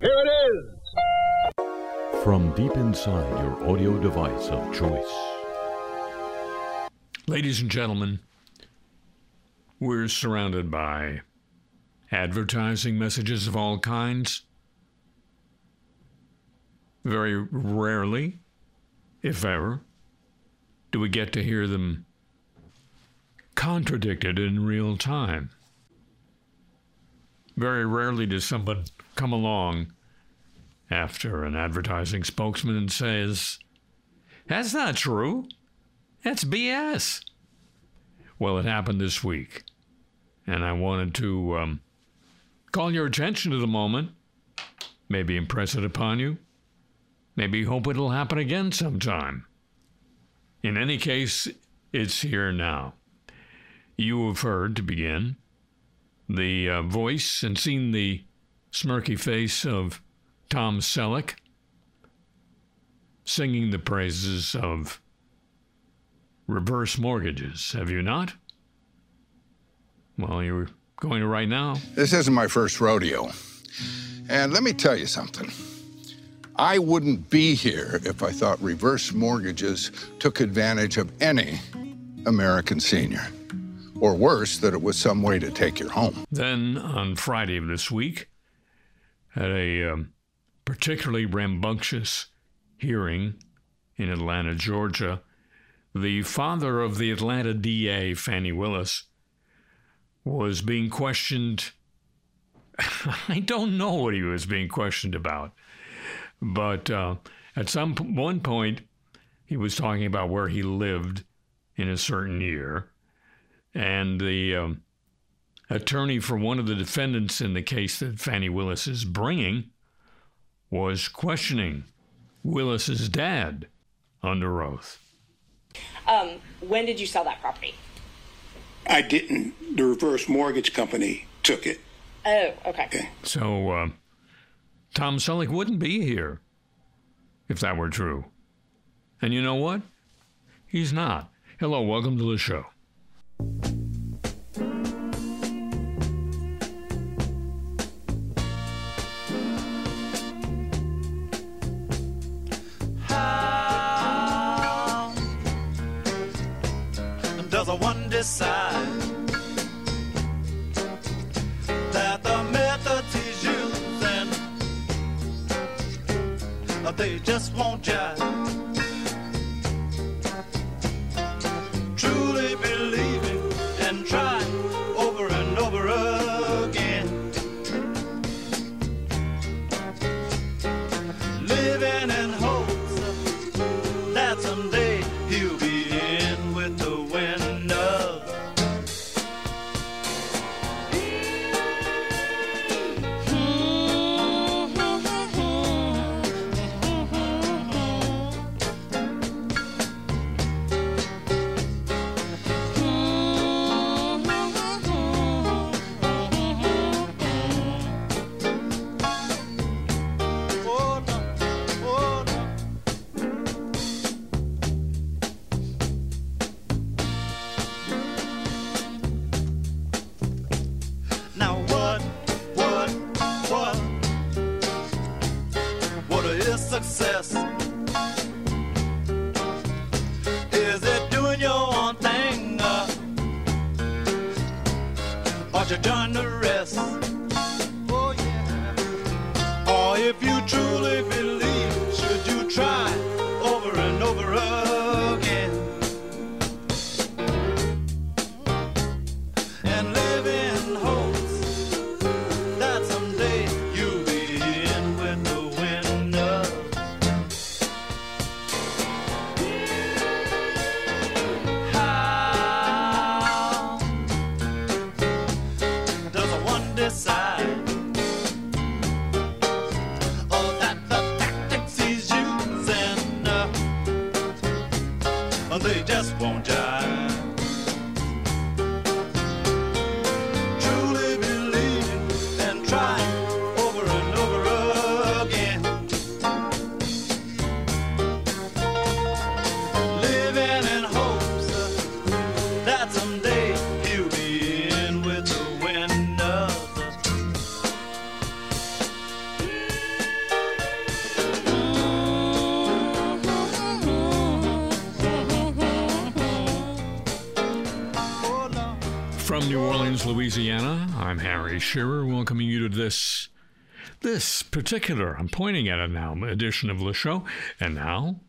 Here it is! From deep inside your audio device of choice. Ladies and gentlemen, we're surrounded by advertising messages of all kinds. Very rarely, if ever, do we get to hear them contradicted in real time. Very rarely does someone come along after an advertising spokesman says, That's not true. That's BS. Well, it happened this week, and I wanted to um, call your attention to the moment, maybe impress it upon you, maybe hope it'll happen again sometime. In any case, it's here now. You have heard, to begin, the uh, voice and seen the smirky face of Tom Selleck singing the praises of reverse mortgages, have you not? Well, you're going to right now. This isn't my first rodeo. And let me tell you something. I wouldn't be here if I thought reverse mortgages took advantage of any American senior. Or worse, that it was some way to take your home. Then, on Friday of this week, at a um, particularly rambunctious hearing in Atlanta, Georgia, the father of the Atlanta DA, Fani Willis, was being questioned. I don't know what he was being questioned about, but uh, at some one point, he was talking about where he lived in a certain year, and the um, attorney for one of the defendants in the case that Fani Willis is bringing was questioning Willis's dad under oath. Um, when did you sell that property? I didn't. The reverse mortgage company took it. Oh, okay. Okay. So, uh, Tom Selleck wouldn't be here if that were true. And you know what? He's not. Hello, welcome to the show. That the methods he's using they just won't jive? dias. Louisiana. I'm Harry Shearer, welcoming you to this this particular, I'm pointing at it now, edition of the show. And now,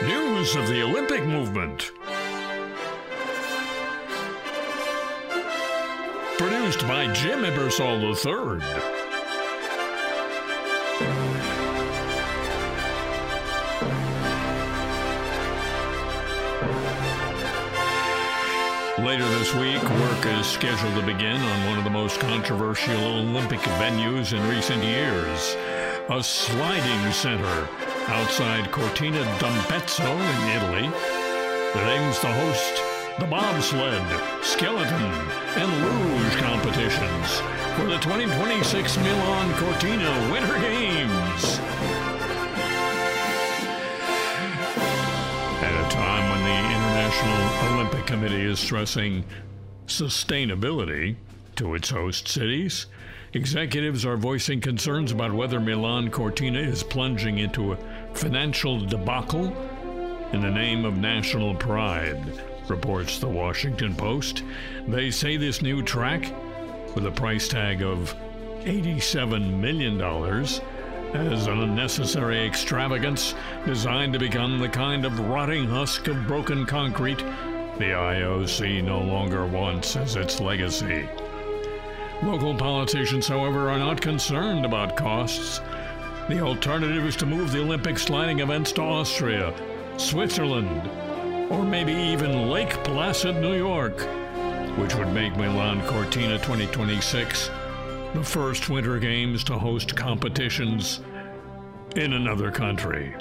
news of the Olympic movement. Produced by Jim Ebersol III. This week, work is scheduled to begin on one of the most controversial Olympic venues in recent years a sliding center outside Cortina d'Ampezzo in Italy that aims to host the bobsled, skeleton, and luge competitions for the 2026 Milan Cortina Winter Games. International Olympic Committee is stressing sustainability to its host cities, executives are voicing concerns about whether Milan Cortina is plunging into a financial debacle in the name of national pride, reports the Washington Post. They say this new track, with a price tag of $87 million, as an unnecessary extravagance designed to become the kind of rotting husk of broken concrete the IOC no longer wants as its legacy. Local politicians, however, are not concerned about costs. The alternative is to move the Olympic sliding events to Austria, Switzerland, or maybe even Lake Placid, New York, which would make Milan Cortina 2026 the first Winter Games to host competitions in another country.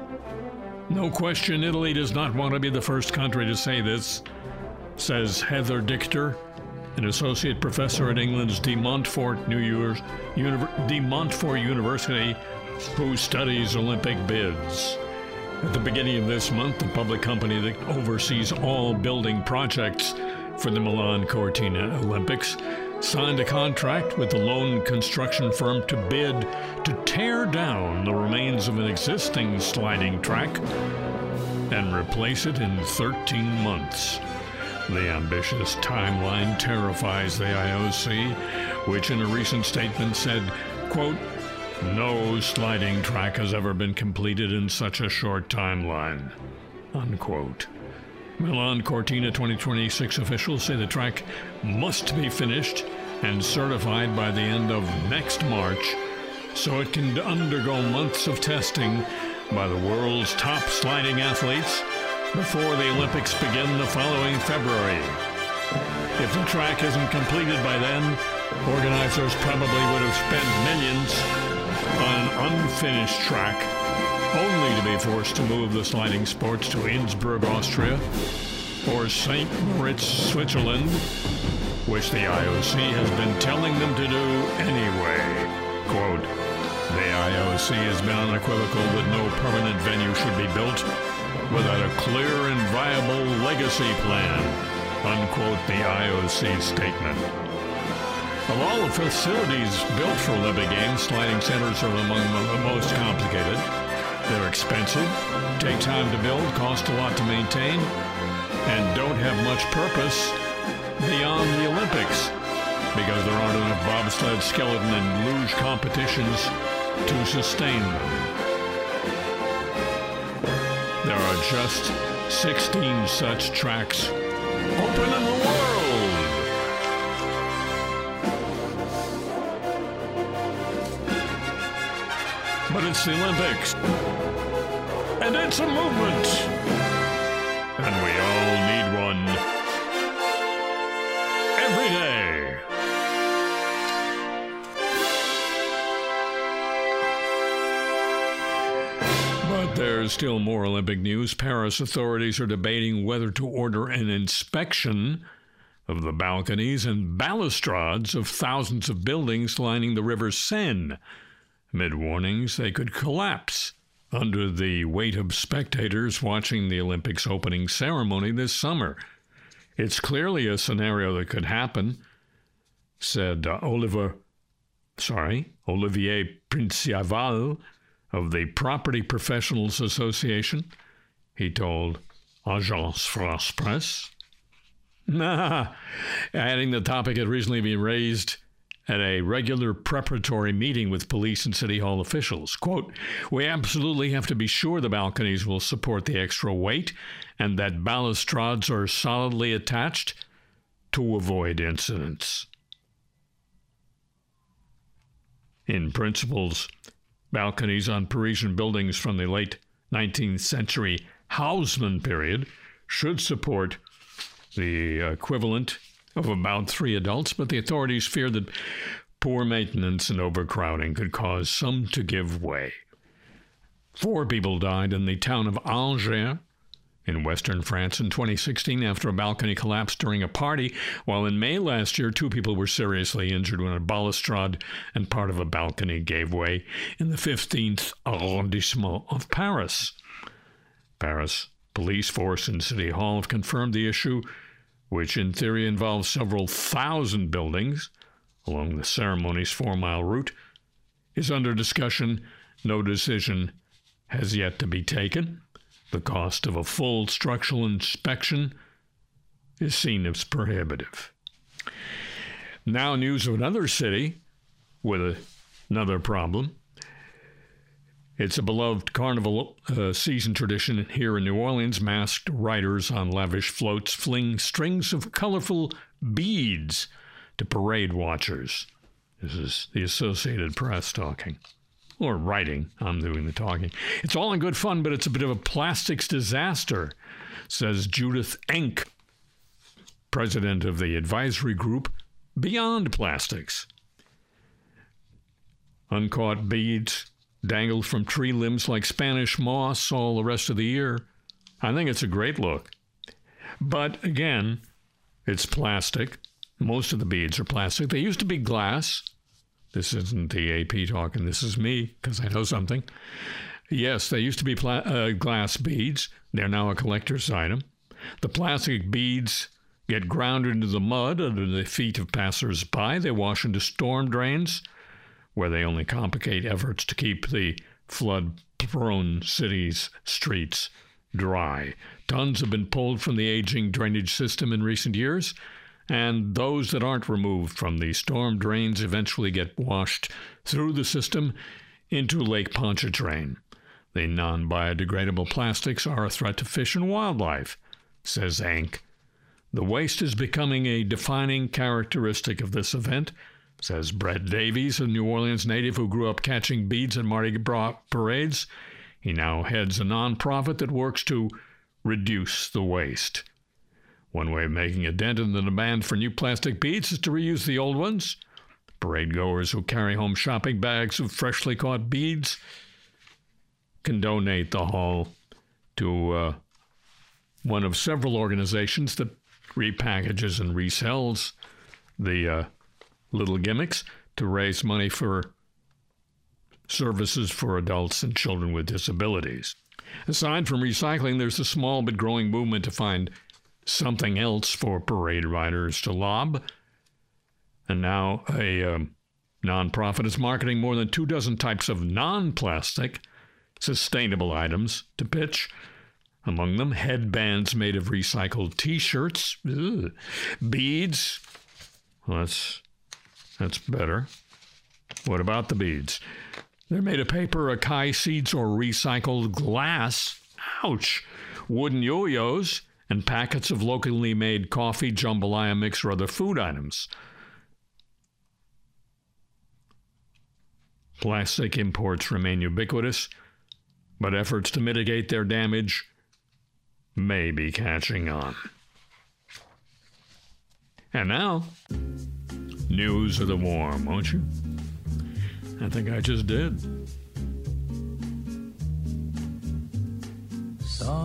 No question, Italy does not want to be the first country to say this, says Heather Dichter, an associate professor at England's De Montfort, New Year's, De Montfort University, who studies Olympic bids. At the beginning of this month, the public company that oversees all building projects for the Milan Cortina Olympics signed a contract with the lone construction firm to bid to tear down the remains of an existing sliding track and replace it in 13 months. The ambitious timeline terrifies the IOC, which in a recent statement said, quote, no sliding track has ever been completed in such a short timeline. Unquote. Milan Cortina 2026 officials say the track must be finished and certified by the end of next March so it can undergo months of testing by the world's top sliding athletes before the Olympics begin the following February. If the track isn't completed by then, organizers probably would have spent millions on an unfinished track, only to be forced to move the sliding sports to Innsbruck, Austria, or St. Moritz, Switzerland, which the IOC has been telling them to do anyway. Quote, the IOC has been unequivocal that no permanent venue should be built without a clear and viable legacy plan, unquote the IOC statement. Of all the facilities built for Olympic Games, sliding centers are among the most complicated. They're expensive, take time to build, cost a lot to maintain, and don't have much purpose beyond the Olympics because there aren't enough bobsled, skeleton, and luge competitions to sustain them. There are just 16 such tracks open in the world. But it's the Olympics. And it's a movement. And we all need one. Every day. But there's still more Olympic news. Paris authorities are debating whether to order an inspection of the balconies and balustrades of thousands of buildings lining the River Seine. Amid warnings they could collapse under the weight of spectators watching the Olympics opening ceremony this summer. It's clearly a scenario that could happen, said uh, Oliver, sorry, Olivier Princivalle of the Property Professionals Association. He told Agence France Presse. Nah, adding the topic had recently been raised at a regular preparatory meeting with police and city hall officials. Quote, We absolutely have to be sure the balconies will support the extra weight and that balustrades are solidly attached to avoid incidents. In principles, balconies on Parisian buildings from the late 19th century Haussmann period should support the equivalent of about three adults, but the authorities fear that poor maintenance and overcrowding could cause some to give way. Four people died in the town of Angers in western France in 2016 after a balcony collapsed during a party, while in May last year, two people were seriously injured when a balustrade and part of a balcony gave way in the 15th arrondissement of Paris. Paris police force and city hall have confirmed the issue, which in theory involves several thousand buildings along the ceremony's four mile route, is under discussion. No decision has yet to be taken. The cost of a full structural inspection is seen as prohibitive. Now, news of another city with a, another problem. It's a beloved carnival uh, season tradition here in New Orleans. Masked riders on lavish floats fling strings of colorful beads to parade watchers. This is the Associated Press talking or writing. I'm doing the talking. It's all in good fun, but it's a bit of a plastics disaster, says Judith Enck, president of the advisory group Beyond Plastics. Uncaught beads dangled from tree limbs like Spanish moss all the rest of the year. I think it's a great look. But again, it's plastic. Most of the beads are plastic. They used to be glass. This isn't the AP talking, this is me because I know something. Yes, they used to be pla- uh, glass beads. They're now a collector's item. The plastic beads get ground into the mud under the feet of passers by. They wash into storm drains, where they only complicate efforts to keep the flood prone city's streets dry. Tons have been pulled from the aging drainage system in recent years, and those that aren't removed from the storm drains eventually get washed through the system into Lake Pontchartrain. The non biodegradable plastics are a threat to fish and wildlife, says Enck. The waste is becoming a defining characteristic of this event, says Brett Davies, a New Orleans native who grew up catching beads at Mardi Gras parades. He now heads a nonprofit that works to reduce the waste. One way of making a dent in the demand for new plastic beads is to reuse the old ones. Parade goers who carry home shopping bags of freshly caught beads can donate the haul to uh, one of several organizations that repackages and resells the uh, little gimmicks to raise money for services for adults and children with disabilities. Aside from recycling, there's a small but growing movement to find something else for parade riders to lob. And now a um, nonprofit is marketing more than two dozen types of non plastic sustainable items to pitch. Among them, headbands made of recycled t shirts, beads. Well, that's, that's better. What about the beads? They're made of paper, acai seeds, or recycled glass. Ouch! Wooden yo yos and packets of locally made coffee, jambalaya mix, or other food items. Plastic imports remain ubiquitous, but efforts to mitigate their damage may be catching on. And now, news of the warm, won't you? I think I just did. Soft,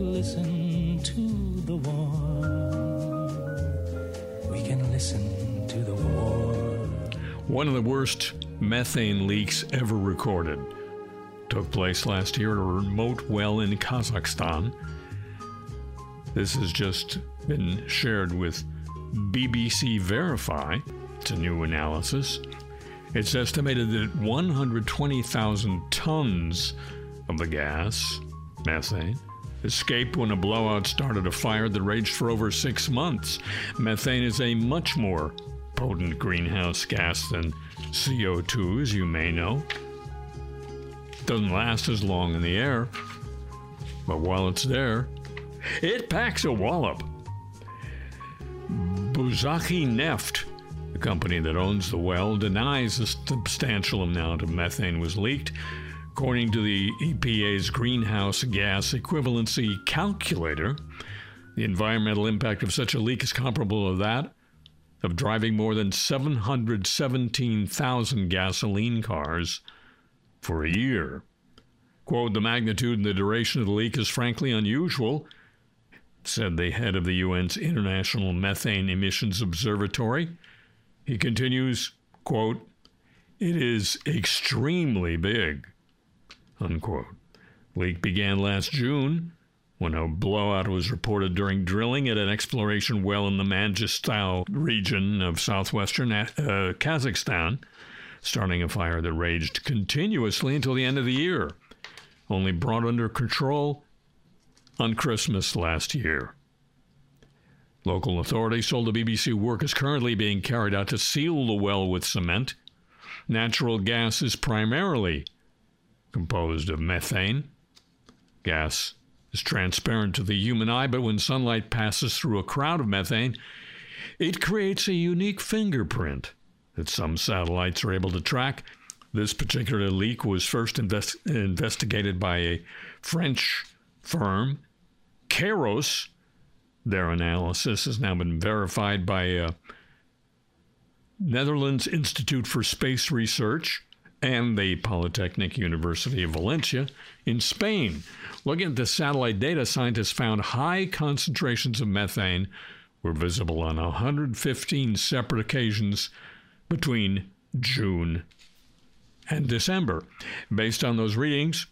listen to the warm. We can listen to the warm. One of the worst methane leaks ever recorded took place last year at a remote well in Kazakhstan. This is just been shared with BBC Verify. It's a new analysis. It's estimated that 120,000 tons of the gas methane, escaped when a blowout started a fire that raged for over six months. Methane is a much more potent greenhouse gas than CO2, as you may know. It doesn't last as long in the air, but while it's there, it packs a wallop. Buzachi Neft, the company that owns the well, denies a substantial amount of methane was leaked. According to the EPA's greenhouse gas equivalency calculator, the environmental impact of such a leak is comparable to that of driving more than 717,000 gasoline cars for a year. Quote, the magnitude and the duration of the leak is frankly unusual, said the head of the UN's International Methane Emissions Observatory. He continues, quote, it is extremely big, unquote. Leak began last June when a blowout was reported during drilling at an exploration well in the Mangistau region of southwestern uh, Kazakhstan, starting a fire that raged continuously until the end of the year, only brought under control on Christmas last year. Local authorities told the BBC work is currently being carried out to seal the well with cement. Natural gas is primarily composed of methane. Gas is transparent to the human eye, but when sunlight passes through a cloud of methane, it creates a unique fingerprint that some satellites are able to track. This particular leak was first invest- investigated by a French firm, Kayrros. Their analysis has now been verified by uh, Netherlands Institute for Space Research and the Polytechnic University of Valencia in Spain. Looking at the satellite data, scientists found high concentrations of methane were visible on 115 separate occasions between June and December. Based on those readings,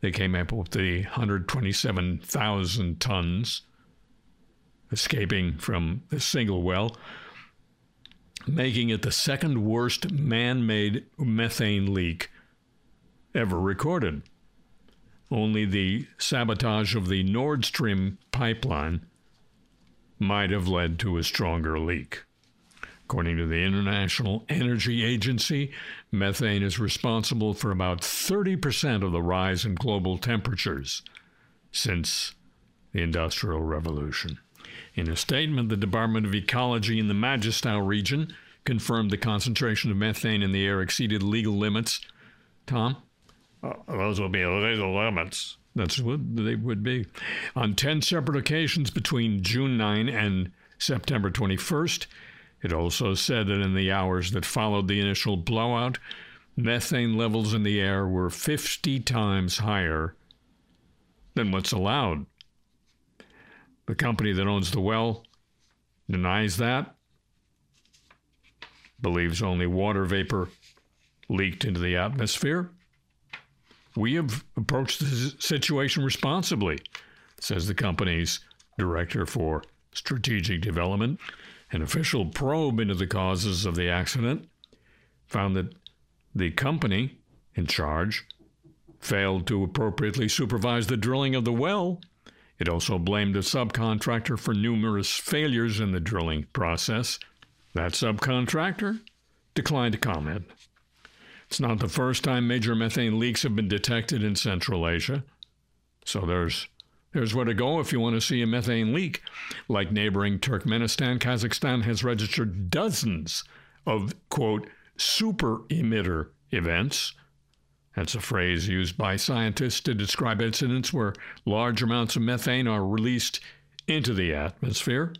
they came up with the 127,000 tons escaping from the single well, making it the second worst man made methane leak ever recorded. Only the sabotage of the Nord Stream pipeline might have led to a stronger leak. According to the International Energy Agency, methane is responsible for about 30% of the rise in global temperatures since the Industrial Revolution. In a statement, the Department of Ecology in the Mangistau region confirmed the concentration of methane in the air exceeded legal limits. Tom? Uh, those will be legal limits. That's what they would be. On 10 separate occasions between June 9 and September 21st, it also said that in the hours that followed the initial blowout, methane levels in the air were 50 times higher than what's allowed. The company that owns the well denies that, believes only water vapor leaked into the atmosphere. We have approached the situation responsibly, says the company's director for strategic development. An official probe into the causes of the accident found that the company in charge failed to appropriately supervise the drilling of the well. It also blamed a subcontractor for numerous failures in the drilling process. That subcontractor declined to comment. It's not the first time major methane leaks have been detected in Central Asia. So there's there's where to go if you want to see a methane leak. Like neighboring Turkmenistan, Kazakhstan has registered dozens of quote super emitter events. That's a phrase used by scientists to describe incidents where large amounts of methane are released into the atmosphere.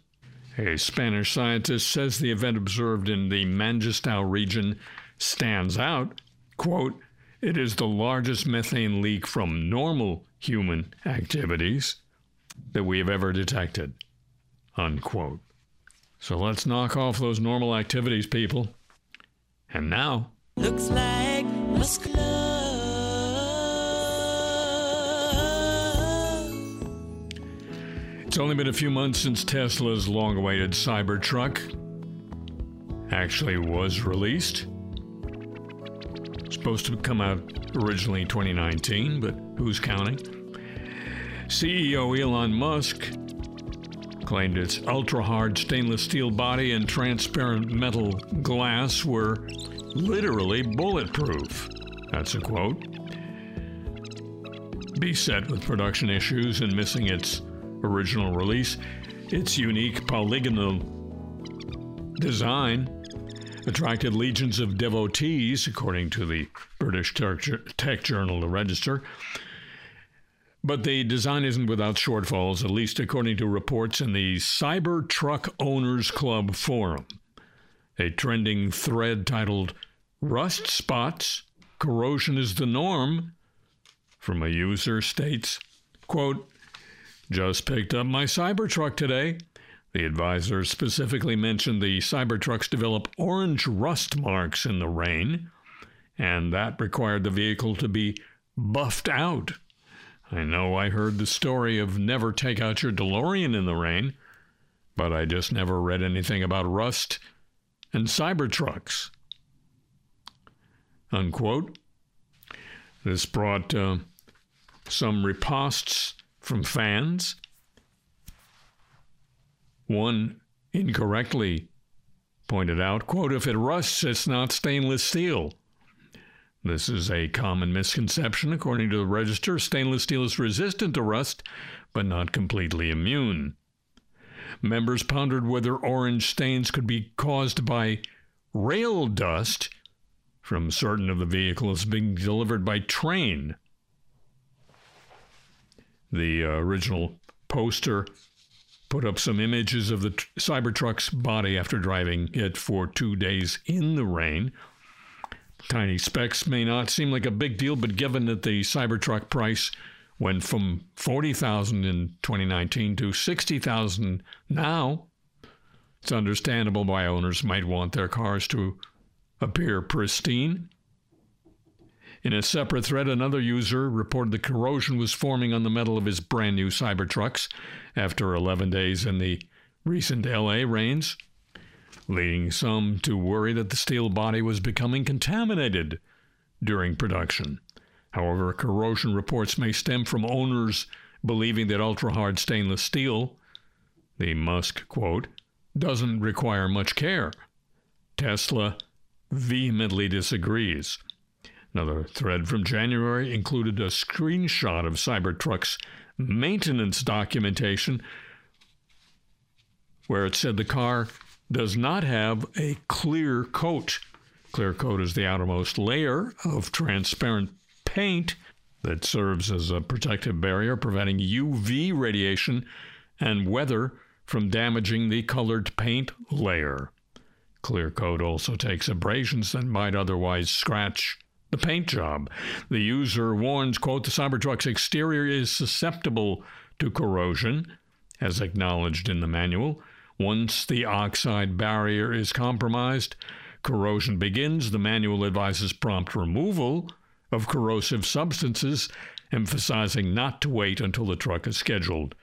A Spanish scientist says the event observed in the Mangistau region stands out. Quote, it is the largest methane leak from normal human activities that we have ever detected. Unquote. So let's knock off those normal activities, people. And now. Looks like It's only been a few months since Tesla's long awaited Cybertruck actually was released. Supposed to come out originally 2019, but who's counting? CEO Elon Musk claimed its ultra hard stainless steel body and transparent metal glass were literally bulletproof. That's a quote. Beset with production issues and missing its original release, its unique polygonal design attracted legions of devotees, according to the British tech journal The Register. But the design isn't without shortfalls, at least according to reports in the Cybertruck Owners Club forum. A trending thread titled Rust Spots, Corrosion is the Norm, from a user states, quote, just picked up my Cybertruck today. The advisor specifically mentioned the Cybertrucks develop orange rust marks in the rain, and that required the vehicle to be buffed out. I know I heard the story of never take out your DeLorean in the rain, but I just never read anything about rust and Cybertrucks. Unquote. This brought uh, some ripostes from fans one incorrectly pointed out, quote, if it rusts, it's not stainless steel. This is a common misconception. According to the register, stainless steel is resistant to rust, but not completely immune. Members pondered whether orange stains could be caused by rail dust from certain of the vehicles being delivered by train. The uh, original poster put up some images of the Cybertruck's body after driving it for two days in the rain. Tiny specks may not seem like a big deal, but given that the Cybertruck price went from 40,000 in 2019 to 60,000 now, it's understandable why owners might want their cars to appear pristine. In a separate thread, another user reported the corrosion was forming on the metal of his brand new Cybertrucks after 11 days in the recent LA rains, leading some to worry that the steel body was becoming contaminated during production. However, corrosion reports may stem from owners believing that ultra hard stainless steel, the Musk quote, doesn't require much care. Tesla vehemently disagrees. Another thread from January included a screenshot of Cybertruck's maintenance documentation where it said the car does not have a clear coat. Clear coat is the outermost layer of transparent paint that serves as a protective barrier, preventing UV radiation and weather from damaging the colored paint layer. Clear coat also takes abrasions that might otherwise scratch the paint job. The user warns, quote, the Cybertruck's exterior is susceptible to corrosion, as acknowledged in the manual. Once the oxide barrier is compromised, corrosion begins. The manual advises prompt removal of corrosive substances, emphasizing not to wait until the truck is scheduled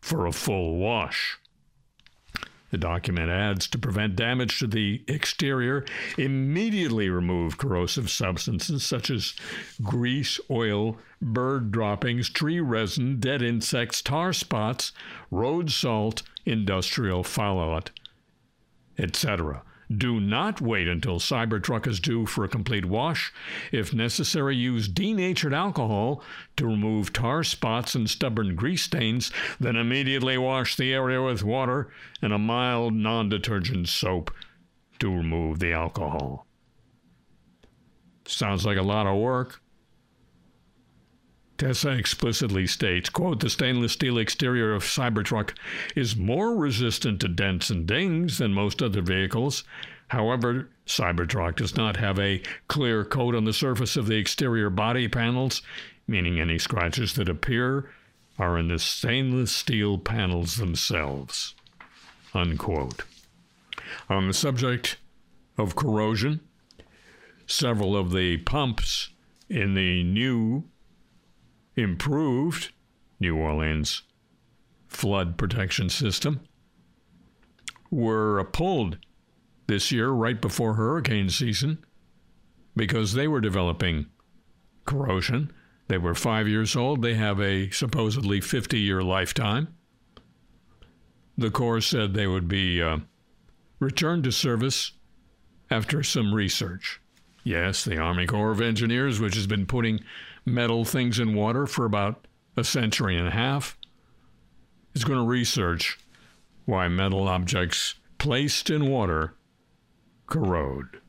for a full wash. The document adds to prevent damage to the exterior, immediately remove corrosive substances such as grease, oil, bird droppings, tree resin, dead insects, tar spots, road salt, industrial fallout, etc. Do not wait until Cybertruck is due for a complete wash. If necessary, use denatured alcohol to remove tar spots and stubborn grease stains, then immediately wash the area with water and a mild non detergent soap to remove the alcohol. Sounds like a lot of work. Tesla explicitly states, quote, the stainless steel exterior of Cybertruck is more resistant to dents and dings than most other vehicles. However, Cybertruck does not have a clear coat on the surface of the exterior body panels, meaning any scratches that appear are in the stainless steel panels themselves. Unquote. On the subject of corrosion, several of the pumps in the new improved New Orleans flood protection system were pulled this year right before hurricane season because they were developing corrosion. They were five years old. They have a supposedly 50 year lifetime. The Corps said they would be uh, returned to service after some research. Yes, the Army Corps of Engineers, which has been putting metal things in water for about a century and a half, is going to research why metal objects placed in water corrode.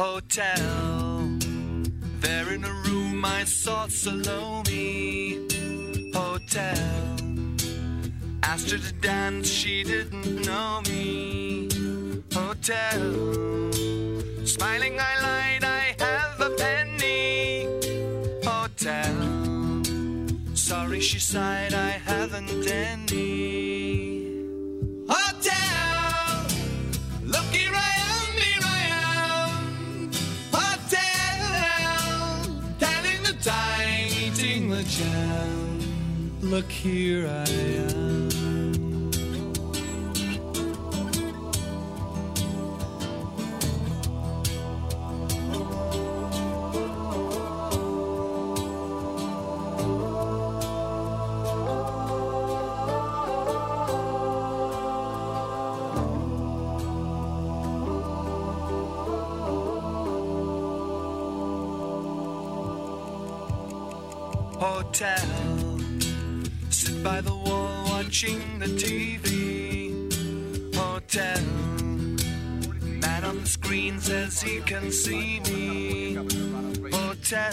Hotel. There in a room I saw Salome. Hotel. Asked her to dance, she didn't know me. Hotel. Smiling, I lied, I have a penny. Hotel. Sorry, she sighed, I haven't any. Look, here I am. Hotel. Sit by the wall watching the TV. Hotel. Man on the screen says he can see me. Hotel.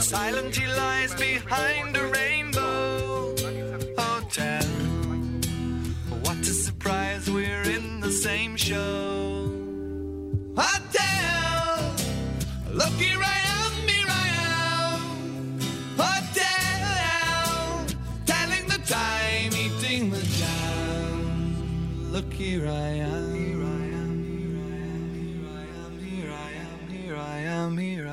Silent he lies behind a rainbow. Hotel. What a surprise, we're in the same show. Here I am. Here I am, here I am, here I am, here I am, here I am, here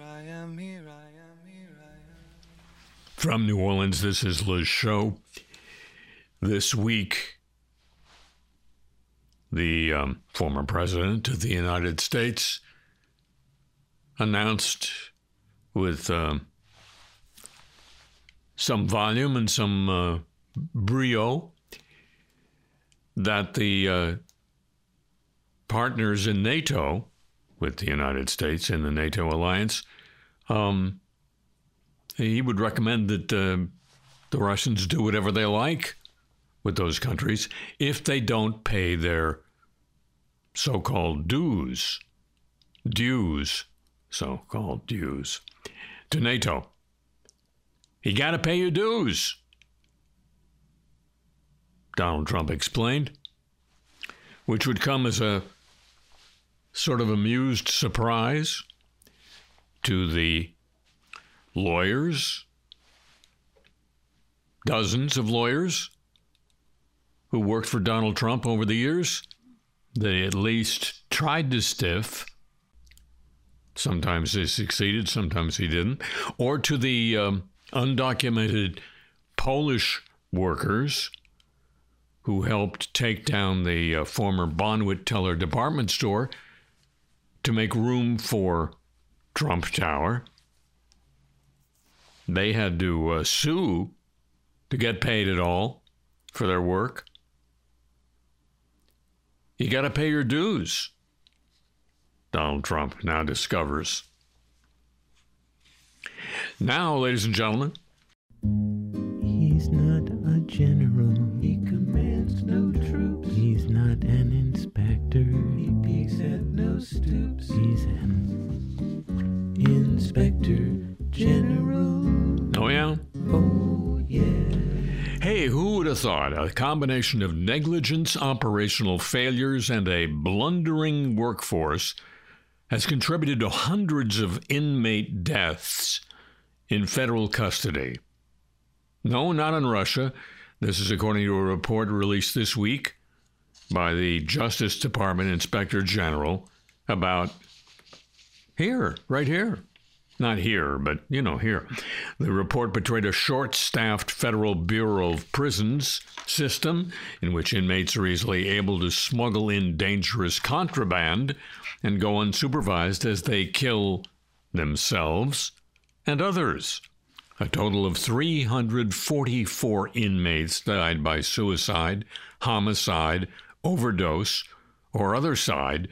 I am, here I am, here I am. From New Orleans, this is Le Show. This week, the um, former president of the United States announced with um, some volume and some uh, brio that the uh, partners in NATO, with the United States in the NATO alliance, um, he would recommend that uh, the Russians do whatever they like with those countries if they don't pay their so called dues, dues, so called dues, to NATO. You got to pay your dues, Donald Trump explained, which would come as a sort of amused surprise to the lawyers, dozens of lawyers who worked for Donald Trump over the years. They at least tried to stiff. Sometimes they succeeded, sometimes he didn't. Or to the um, undocumented Polish workers who helped take down the uh, former Bonwit Teller department store to make room for Trump Tower. They had to uh, sue to get paid at all for their work. You got to pay your dues, Donald Trump now discovers. Now, ladies and gentlemen. He's not a general. He commands no troops. He's not an inspector. He peeks at no stoops. He's an inspector general. Oh, yeah? Oh, yeah. Hey, who would have thought a combination of negligence, operational failures, and a blundering workforce has contributed to hundreds of inmate deaths in federal custody. No, not in Russia. This is according to a report released this week by the Justice Department Inspector General about here, right here. Not here, but you know, here. The report portrayed a short staffed Federal Bureau of Prisons system in which inmates are easily able to smuggle in dangerous contraband and go unsupervised as they kill themselves and others. A total of 344 inmates died by suicide, homicide, overdose, or other side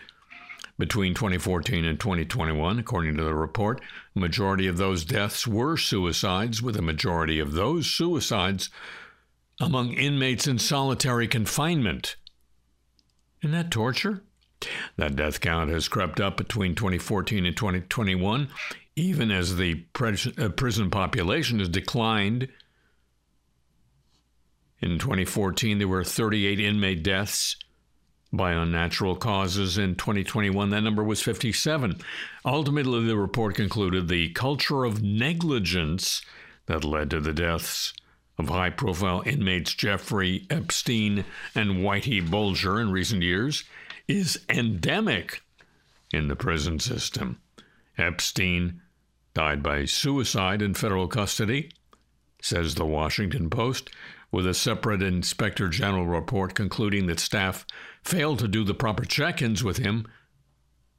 between 2014 and 2021, according to the report. A majority of those deaths were suicides, with a majority of those suicides among inmates in solitary confinement. Isn't that torture? That death count has crept up between 2014 and 2021, even as the uh, prison population has declined. In 2014, there were 38 inmate deaths by unnatural causes. In 2021, that number was 57. Ultimately, the report concluded the culture of negligence that led to the deaths of high profile inmates Jeffrey Epstein and Whitey Bulger in recent years is endemic in the prison system. Epstein died by suicide in federal custody, says the Washington Post, with a separate inspector general report concluding that staff failed to do the proper check ins with him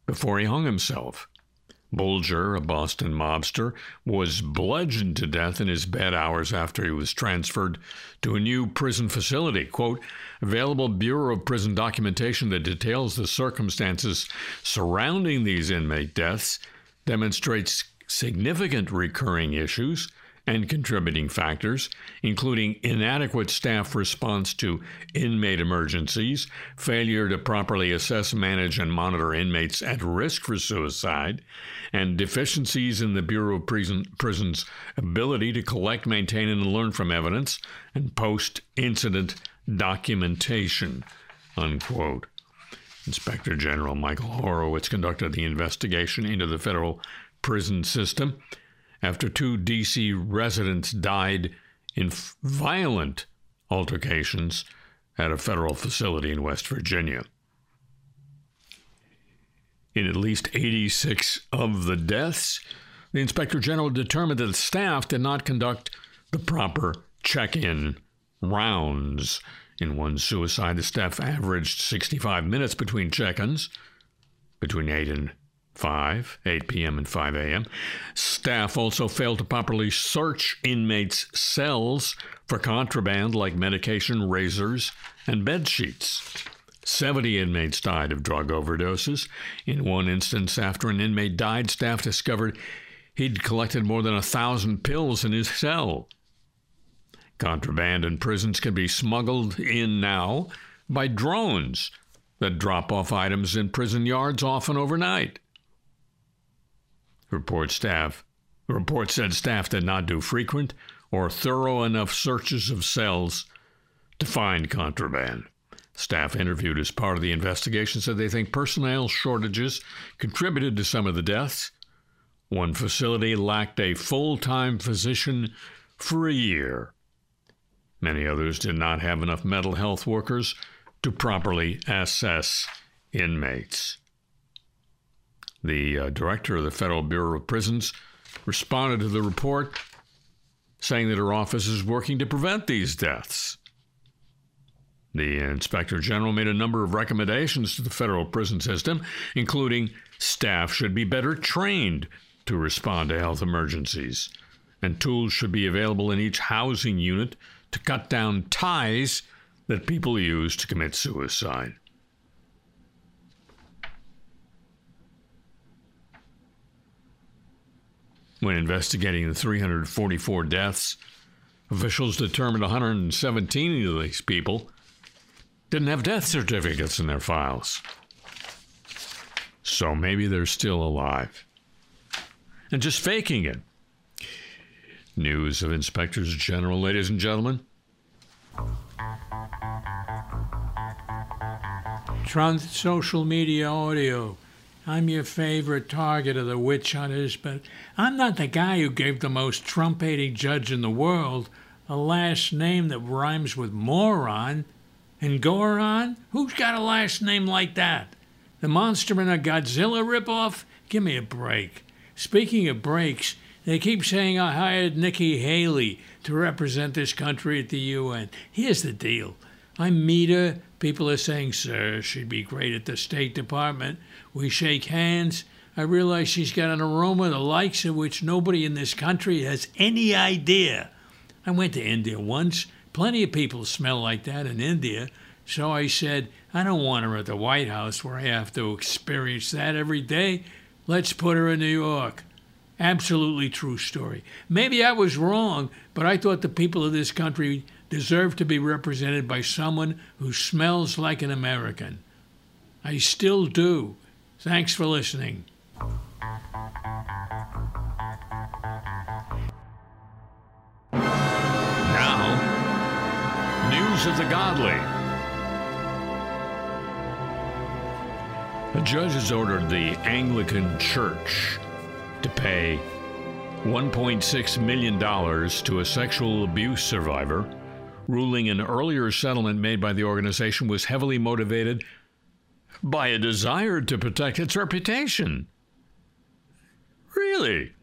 before he hung himself. Bulger, a Boston mobster, was bludgeoned to death in his bed hours after he was transferred to a new prison facility. Quote, available Bureau of Prison documentation that details the circumstances surrounding these inmate deaths demonstrates significant recurring issues and contributing factors, including inadequate staff response to inmate emergencies, failure to properly assess, manage, and monitor inmates at risk for suicide, and deficiencies in the Bureau of Prison, Prisons' ability to collect, maintain, and learn from evidence and post incident documentation. Unquote. Inspector General Michael Horowitz conducted the investigation into the federal prison system after two D.C. residents died in violent altercations at a federal facility in West Virginia. In at least 86 of the deaths, the Inspector General determined that the staff did not conduct the proper check in rounds. In one suicide, the staff averaged 65 minutes between check ins, between 8 and 5, 8 p.m. and 5 a.m. Staff also failed to properly search inmates' cells for contraband like medication, razors, and bed sheets. 70 inmates died of drug overdoses. In one instance, after an inmate died, staff discovered he'd collected more than a thousand pills in his cell. Contraband in prisons can be smuggled in now by drones that drop off items in prison yards often overnight report staff. The report said staff did not do frequent or thorough enough searches of cells to find contraband. Staff interviewed as part of the investigation said they think personnel shortages contributed to some of the deaths. One facility lacked a full time physician for a year. Many others did not have enough mental health workers to properly assess inmates. The uh, director of the Federal Bureau of Prisons responded to the report saying that her office is working to prevent these deaths. The inspector general made a number of recommendations to the federal prison system, including staff should be better trained to respond to health emergencies, and tools should be available in each housing unit to cut down ties that people use to commit suicide. When investigating the 344 deaths, officials determined 117 of these people didn't have death certificates in their files. So maybe they're still alive and just faking it. News of inspectors general, ladies and gentlemen. Trump social media audio. I'm your favorite target of the witch hunters, but I'm not the guy who gave the most Trump hating judge in the world a last name that rhymes with moron. Engoron? Who's got a last name like that? The monster in a Godzilla ripoff? Give me a break. Speaking of breaks, they keep saying I hired Nikki Haley to represent this country at the UN. Here's the deal. I meet her. People are saying, sir, she'd be great at the State Department. We shake hands. I realize she's got an aroma the likes of which nobody in this country has any idea. I went to India once. Plenty of people smell like that in India. So I said, I don't want her at the White House where I have to experience that every day. Let's put her in New York. Absolutely true story. Maybe I was wrong, but I thought the people of this country deserve to be represented by someone who smells like an American. I still do. Thanks for listening. Now, news of the godly. A judge has ordered the Anglican Church to pay $1.6 million to a sexual abuse survivor, ruling an earlier settlement made by the organization was heavily motivated by a desire to protect its reputation. Really?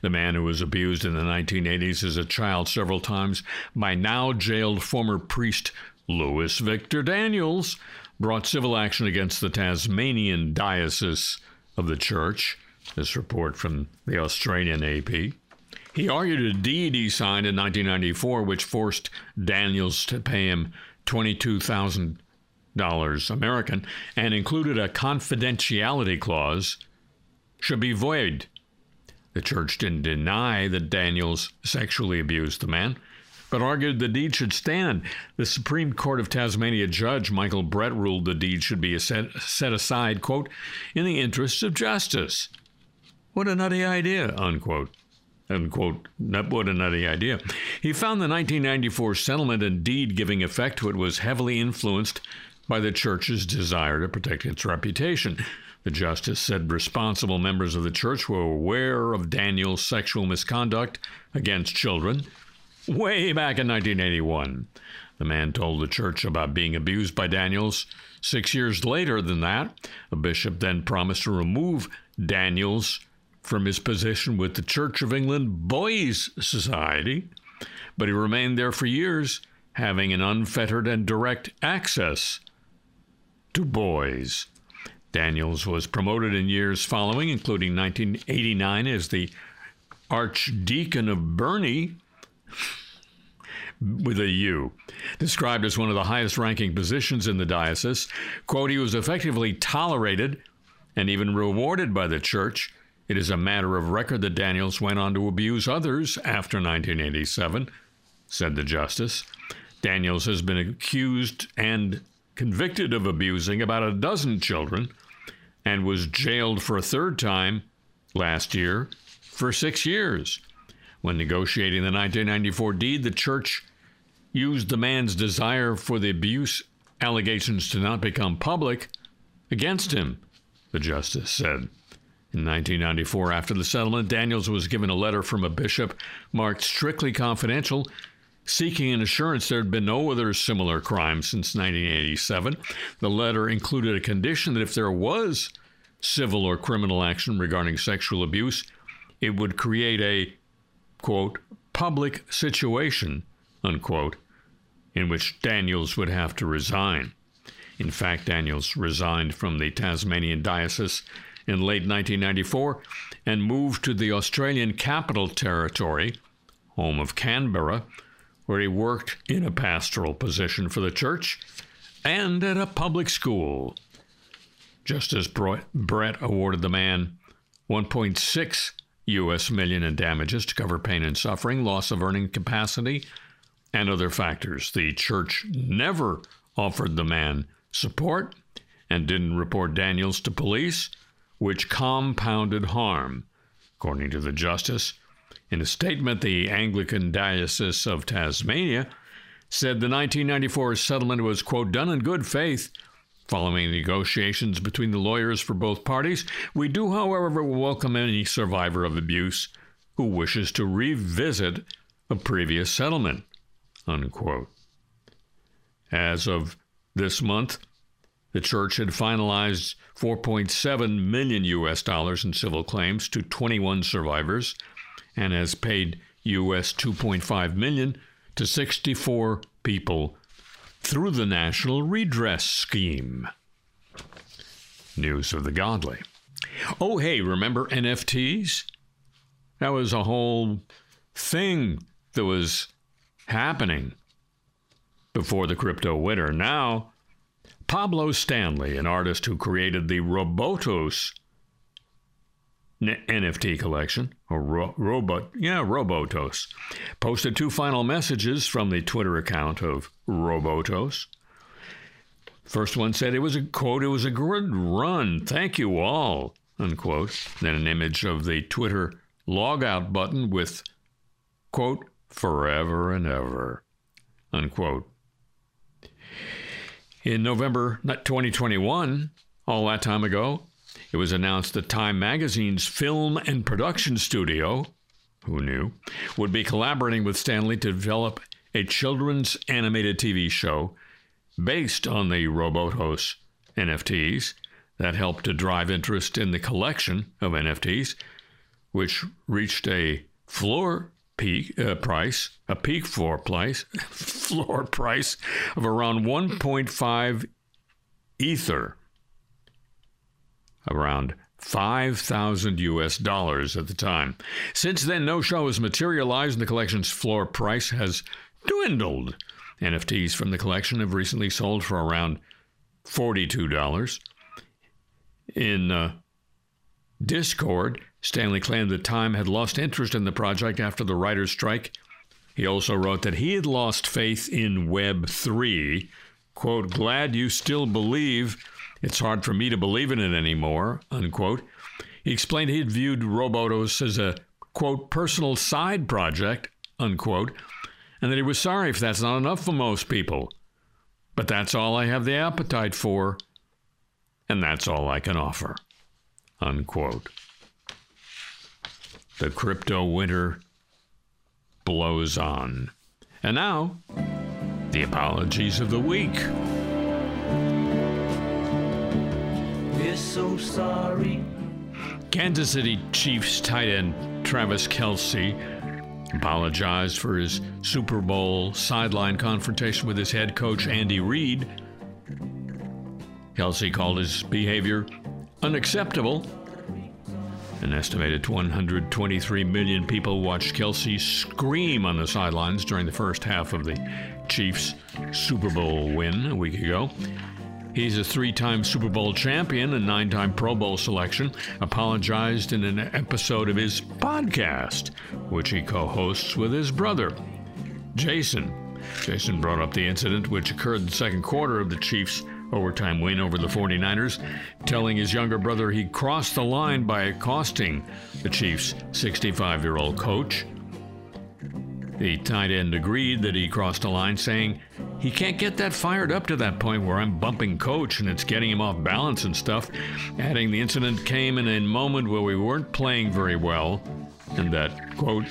The man who was abused in the 1980s as a child several times by now jailed former priest Louis Victor Daniels brought civil action against the Tasmanian Diocese of the Church. This report from the Australian AP. He argued a deed he signed in 1994, which forced Daniels to pay him $22,000 American and included a confidentiality clause, should be void. The church didn't deny that Daniels sexually abused the man, but argued the deed should stand. The Supreme Court of Tasmania judge Michael Brett ruled the deed should be set, set aside, quote, in the interests of justice. What a nutty idea, unquote. Unquote, what a nutty idea. He found the 1994 settlement and deed giving effect to it was heavily influenced by the church's desire to protect its reputation. The justice said responsible members of the church were aware of Daniel's sexual misconduct against children way back in 1981. The man told the church about being abused by Daniels. Six years later than that, the bishop then promised to remove Daniels from his position with the Church of England Boys Society, but he remained there for years, having an unfettered and direct access boys. Daniels was promoted in years following, including 1989 as the Archdeacon of Burnie with a U, described as one of the highest ranking positions in the diocese. Quote, he was effectively tolerated and even rewarded by the church. It is a matter of record that Daniels went on to abuse others after 1987, said the justice. Daniels has been accused and convicted of abusing about a dozen children and was jailed for a third time last year for six years. When negotiating the 1994 deed, the church used the man's desire for the abuse allegations to not become public against him, the justice said. In 1994, after the settlement, Daniels was given a letter from a bishop marked strictly confidential, seeking an assurance there had been no other similar crime since 1987. The letter included a condition that if there was civil or criminal action regarding sexual abuse, it would create a, quote, public situation, unquote, in which Daniels would have to resign. In fact, Daniels resigned from the Tasmanian Diocese in late 1994 and moved to the Australian Capital Territory, home of Canberra, where he worked in a pastoral position for the church and at a public school. Justice Brett awarded the man 1.6 U.S. million in damages to cover pain and suffering, loss of earning capacity, and other factors. The church never offered the man support and didn't report Daniels to police, which compounded harm, according to the justice. In a statement, the Anglican Diocese of Tasmania said the 1994 settlement was, quote, done in good faith. Following negotiations between the lawyers for both parties, we do, however, welcome any survivor of abuse who wishes to revisit a previous settlement. Unquote. As of this month, the church had finalized 4.7 million US dollars in civil claims to 21 survivors and has paid US 2.5 million to 64 people through the National Redress Scheme. News of the Godly. Oh, hey, remember NFTs? That was a whole thing that was happening before the crypto winter. Now, Pablo Stanley, an artist who created the Robotos NFT collection, or ro- robot, yeah, Robotos, posted two final messages from the Twitter account of Robotos. First one said it was a quote, it was a good run. Thank you all, unquote. Then an image of the Twitter logout button with quote, forever and ever, unquote. In November 2021, all that time ago, it was announced that Time Magazine's film and production studio, who knew, would be collaborating with Stanley to develop a children's animated TV show based on the Robotos NFTs that helped to drive interest in the collection of NFTs, which reached a floor peak uh, price, a peak floor price, floor price of around 1.5 ether around 5,000 US dollars at the time. Since then, no show has materialized and the collection's floor price has dwindled. NFTs from the collection have recently sold for around $42. In uh, Discord, Stanley claimed that Time had lost interest in the project after the writer's strike. He also wrote that he had lost faith in Web 3. Quote, glad you still believe it's hard for me to believe in it anymore, unquote. He explained he had viewed Robotos as a, quote, personal side project, unquote, and that he was sorry if that's not enough for most people. But that's all I have the appetite for, and that's all I can offer, unquote. The crypto winter blows on. And now, the apologies of the week. We're so sorry. Kansas City Chiefs tight end Travis Kelce apologized for his Super Bowl sideline confrontation with his head coach Andy Reid. Kelce called his behavior unacceptable. An estimated 123 million people watched Kelce scream on the sidelines during the first half of the Chiefs' Super Bowl win a week ago. He's a three time Super Bowl champion and nine time Pro Bowl selection. Apologized in an episode of his podcast, which he co hosts with his brother, Jason. Jason brought up the incident which occurred in the second quarter of the Chiefs' overtime win over the 49ers, telling his younger brother he crossed the line by accosting the Chiefs' 65 year old coach. The tight end agreed that he crossed the line, saying he can't get that fired up to that point where I'm bumping coach and it's getting him off balance and stuff. Adding the incident came in a moment where we weren't playing very well, and that, quote,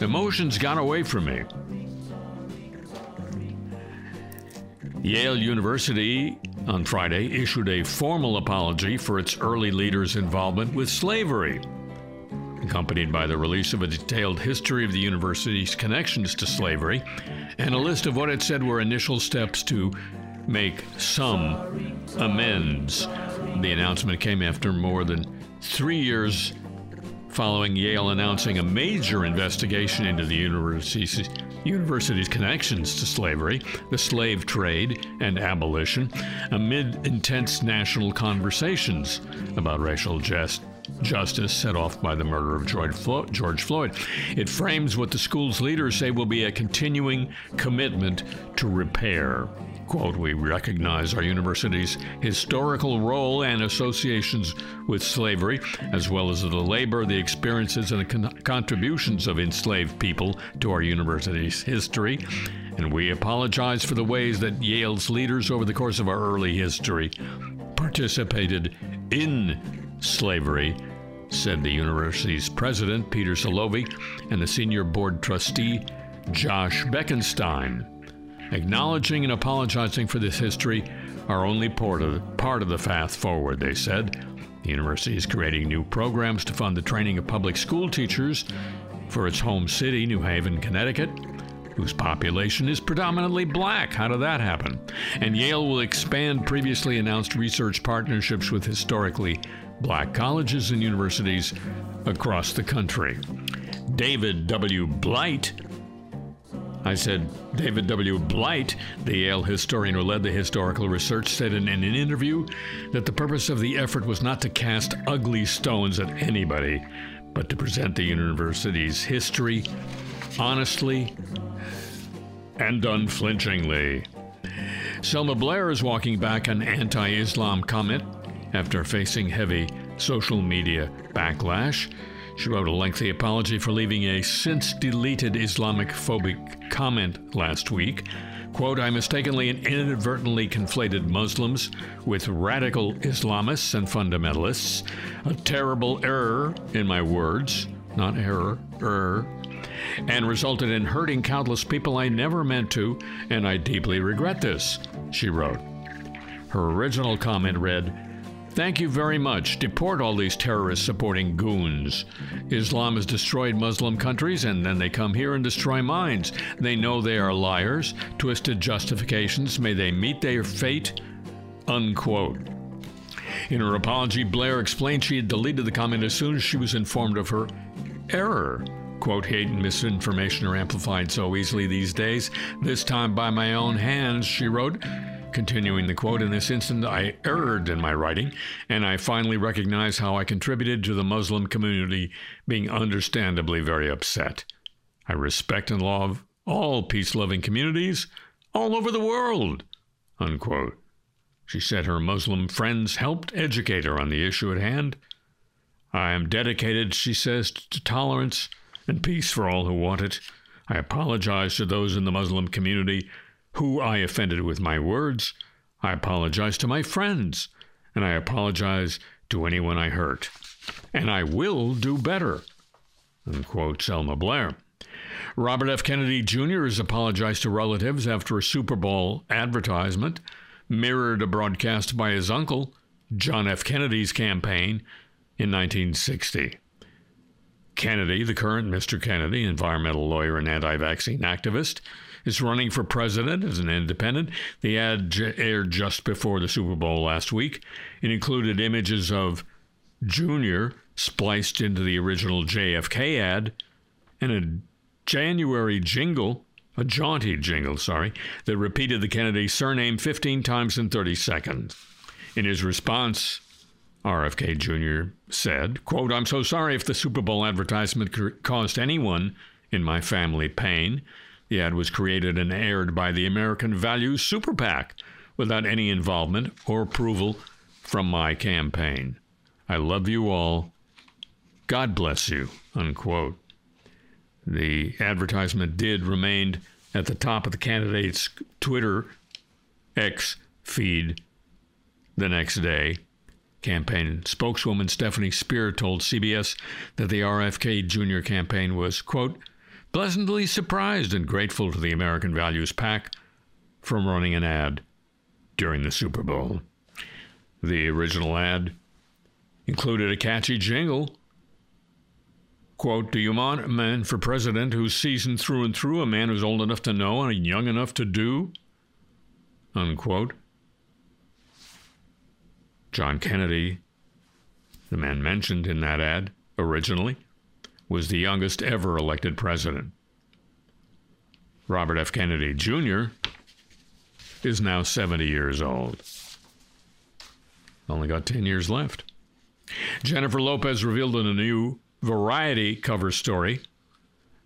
emotions got away from me. Yale University on Friday issued a formal apology for its early leaders' involvement with slavery accompanied by the release of a detailed history of the university's connections to slavery and a list of what it said were initial steps to make some amends. The announcement came after more than three years following Yale announcing a major investigation into the university's, university's connections to slavery, the slave trade, and abolition, amid intense national conversations about racial justice justice set off by the murder of George Floyd. It frames what the school's leaders say will be a continuing commitment to repair. Quote, we recognize our university's historical role and associations with slavery, as well as the labor, the experiences, and the con- contributions of enslaved people to our university's history, and we apologize for the ways that Yale's leaders over the course of our early history participated in slavery, said the university's president, Peter Salovey, and the senior board trustee, Josh Bekenstein. Acknowledging and apologizing for this history are only part of, part of the path forward, they said. The university is creating new programs to fund the training of public school teachers for its home city, New Haven, Connecticut, whose population is predominantly black. How did that happen? And Yale will expand previously announced research partnerships with historically black colleges and universities across the country. David W. Blight I said, David W. Blight, the Yale historian who led the historical research, said in, in, an interview that the purpose of the effort was not to cast ugly stones at anybody, but to present the university's history honestly and unflinchingly. Selma Blair is walking back an anti Islam comment after facing heavy social media backlash. She wrote a lengthy apology for leaving a since deleted Islamic phobic comment last week. Quote, I mistakenly and inadvertently conflated Muslims with radical Islamists and fundamentalists. A terrible error in my words, not error, error, and resulted in hurting countless people I never meant to, and I deeply regret this, she wrote. Her original comment read, Thank you very much. Deport all these terrorist supporting goons. Islam has destroyed Muslim countries and then they come here and destroy minds. They know they are liars, twisted justifications. May they meet their fate. Unquote. In her apology, Blair explained she had deleted the comment as soon as she was informed of her error. Quote, hate and misinformation are amplified so easily these days. This time by my own hands, she wrote. Continuing the quote, in this instant, I erred in my writing, and I finally recognize how I contributed to the Muslim community being understandably very upset. I respect and love all peace loving communities all over the world. Unquote. She said her Muslim friends helped educate her on the issue at hand. I am dedicated, she says, to tolerance and peace for all who want it. I apologize to those in the Muslim community who I offended with my words. I apologize to my friends, and I apologize to anyone I hurt. And I will do better. Unquote Selma Blair. Robert F. Kennedy Jr. has apologized to relatives after a Super Bowl advertisement mirrored a broadcast by his uncle, John F. Kennedy's campaign in 1960. Kennedy, the current Mr. Kennedy, environmental lawyer and anti vaccine activist, is running for president as an independent. The ad aired just before the Super Bowl last week. It included images of Jr. spliced into the original JFK ad and a January jingle, a jaunty jingle, sorry, that repeated the Kennedy surname 15 times in 30 seconds. In his response, RFK Jr. said, quote, I'm so sorry if the Super Bowl advertisement caused anyone in my family pain. The ad was created and aired by the American Values Super PAC without any involvement or approval from my campaign. I love you all. God bless you. Unquote. The advertisement did remain at the top of the candidate's Twitter X feed the next day. Campaign spokeswoman Stefanie Spear told CBS that the RFK Jr. campaign was, quote, pleasantly surprised and grateful to the American Values PAC from running an ad during the Super Bowl. The original ad included a catchy jingle. Quote, Do you want a man for president who's seasoned through and through, a man who's old enough to know and young enough to do? Unquote. John Kennedy, the man mentioned in that ad originally, was the youngest ever elected president. Robert F. Kennedy Jr. is now 70 years old. Only got 10 years left. Jennifer Lopez revealed in a new Variety cover story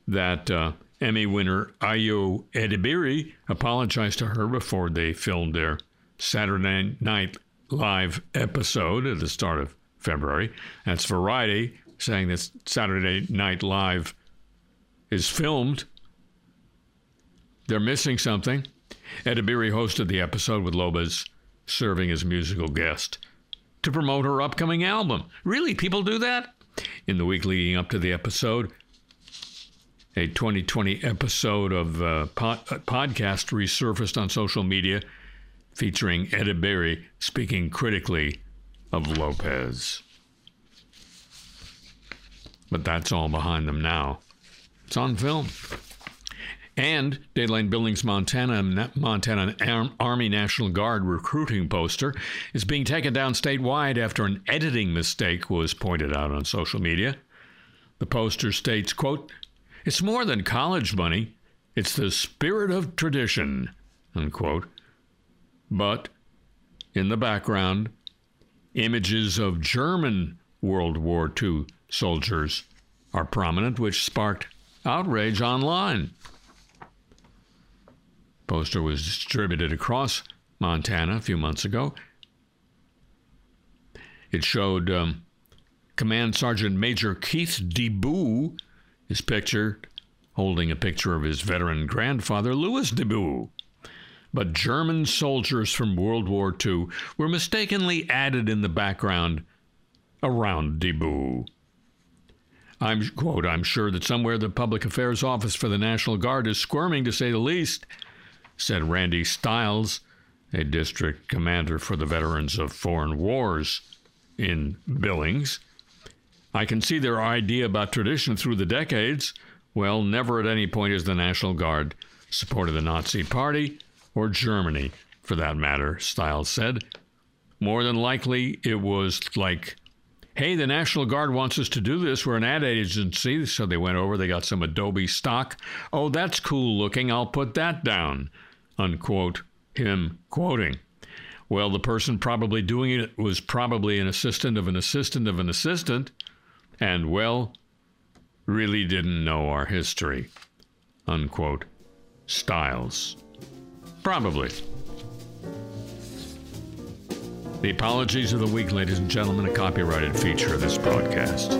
that uh, Emmy winner Ayo Edebiri apologized to her before they filmed their Saturday Night Live episode at the start of February. That's Variety saying that Saturday Night Live is filmed they're missing something. Edebiri hosted the episode with Lopez serving as musical guest to promote her upcoming album. Really, people do that? In the week leading up to the episode, a 2020 episode of uh, pod- uh, podcast resurfaced on social media featuring Edebiri speaking critically of Lopez. But that's all behind them now. It's on film. And Dateline Billings, Montana, Montana Army National Guard recruiting poster is being taken down statewide after an editing mistake was pointed out on social media. The poster states, quote, It's more than college money, it's the spirit of tradition, unquote. But in the background, images of German World War II soldiers are prominent, which sparked outrage online. Poster was distributed across Montana a few months ago. It showed um, Command Sergeant Major Keith DeBoo is pictured holding a picture of his veteran grandfather, Louis DeBoo. But German soldiers from World War II were mistakenly added in the background around DeBoo. I'm quote, I'm sure that somewhere the Public Affairs Office for the National Guard is squirming to say the least said Randy Stiles, a district commander for the veterans of foreign wars in Billings. I can see their idea about tradition through the decades. Well, never at any point has the National Guard supported the Nazi Party or Germany, for that matter, Stiles said. More than likely, it was like, hey, the National Guard wants us to do this. We're an ad agency. So they went over, they got some Adobe stock. Oh, that's cool looking. I'll put that down unquote, him quoting. Well, the person probably doing it was probably an assistant of an assistant of an assistant, and, well, really didn't know our history. Unquote. Stiles. Probably. The apologies of the week, ladies and gentlemen, a copyrighted feature of this broadcast.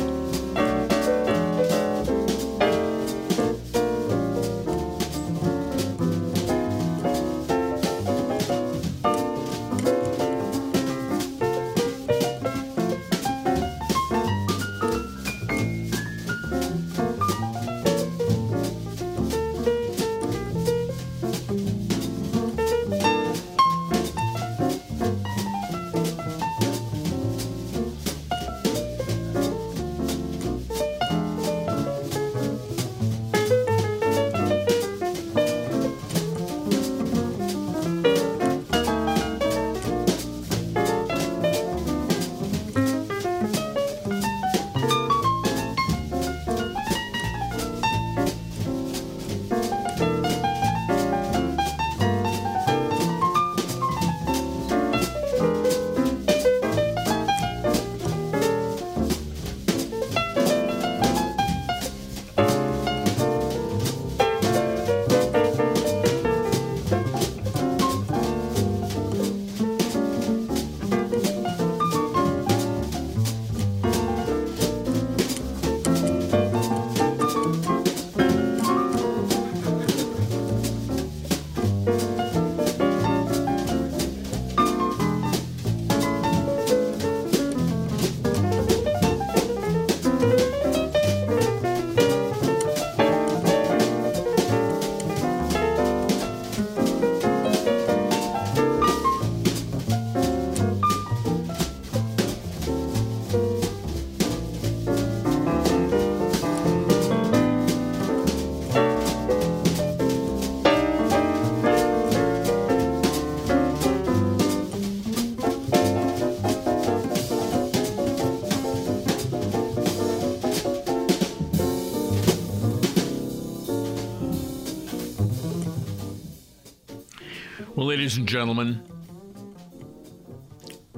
Ladies and gentlemen,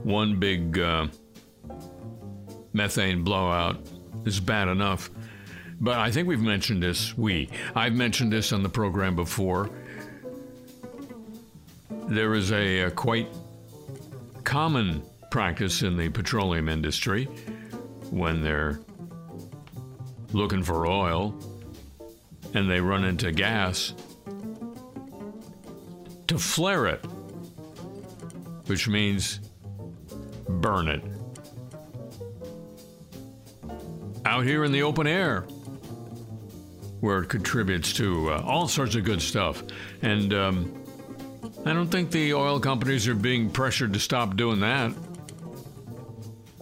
one big uh, methane blowout is bad enough. But I think we've mentioned this. We. I've mentioned this on the program before. There is a, a quite common practice in the petroleum industry when they're looking for oil and they run into gas to flare it, which means burn it. Out here in the open air, where it contributes to uh, all sorts of good stuff. And um, I don't think the oil companies are being pressured to stop doing that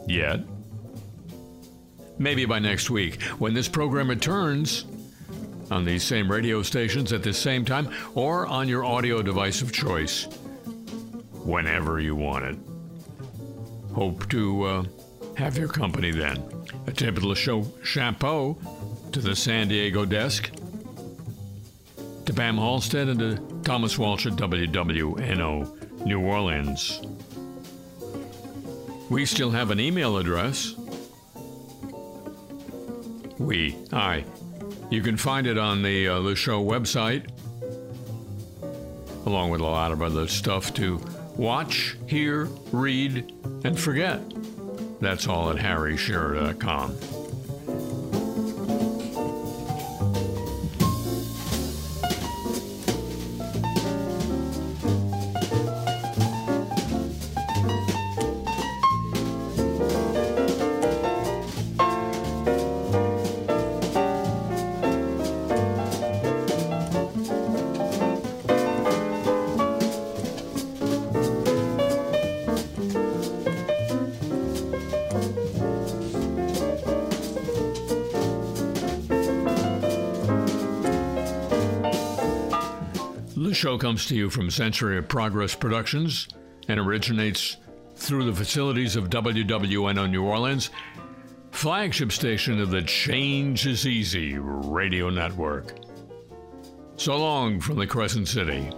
yet. Maybe by next week, when this program returns on these same radio stations at the same time or on your audio device of choice, whenever you want it. Hope to uh, have your company then. A tip of the show chapeau to the San Diego desk, to Pam Halstead and to Thomas Walsh at WWNO New Orleans. We still have an email address. We, I. You can find it on the, uh, the show website, along with a lot of other stuff to watch, hear, read, and forget. That's all at harryshearer.com. comes to you from Century of Progress Productions and originates through the facilities of WWNO New Orleans, flagship station of the Change is Easy radio network. So long from the Crescent City.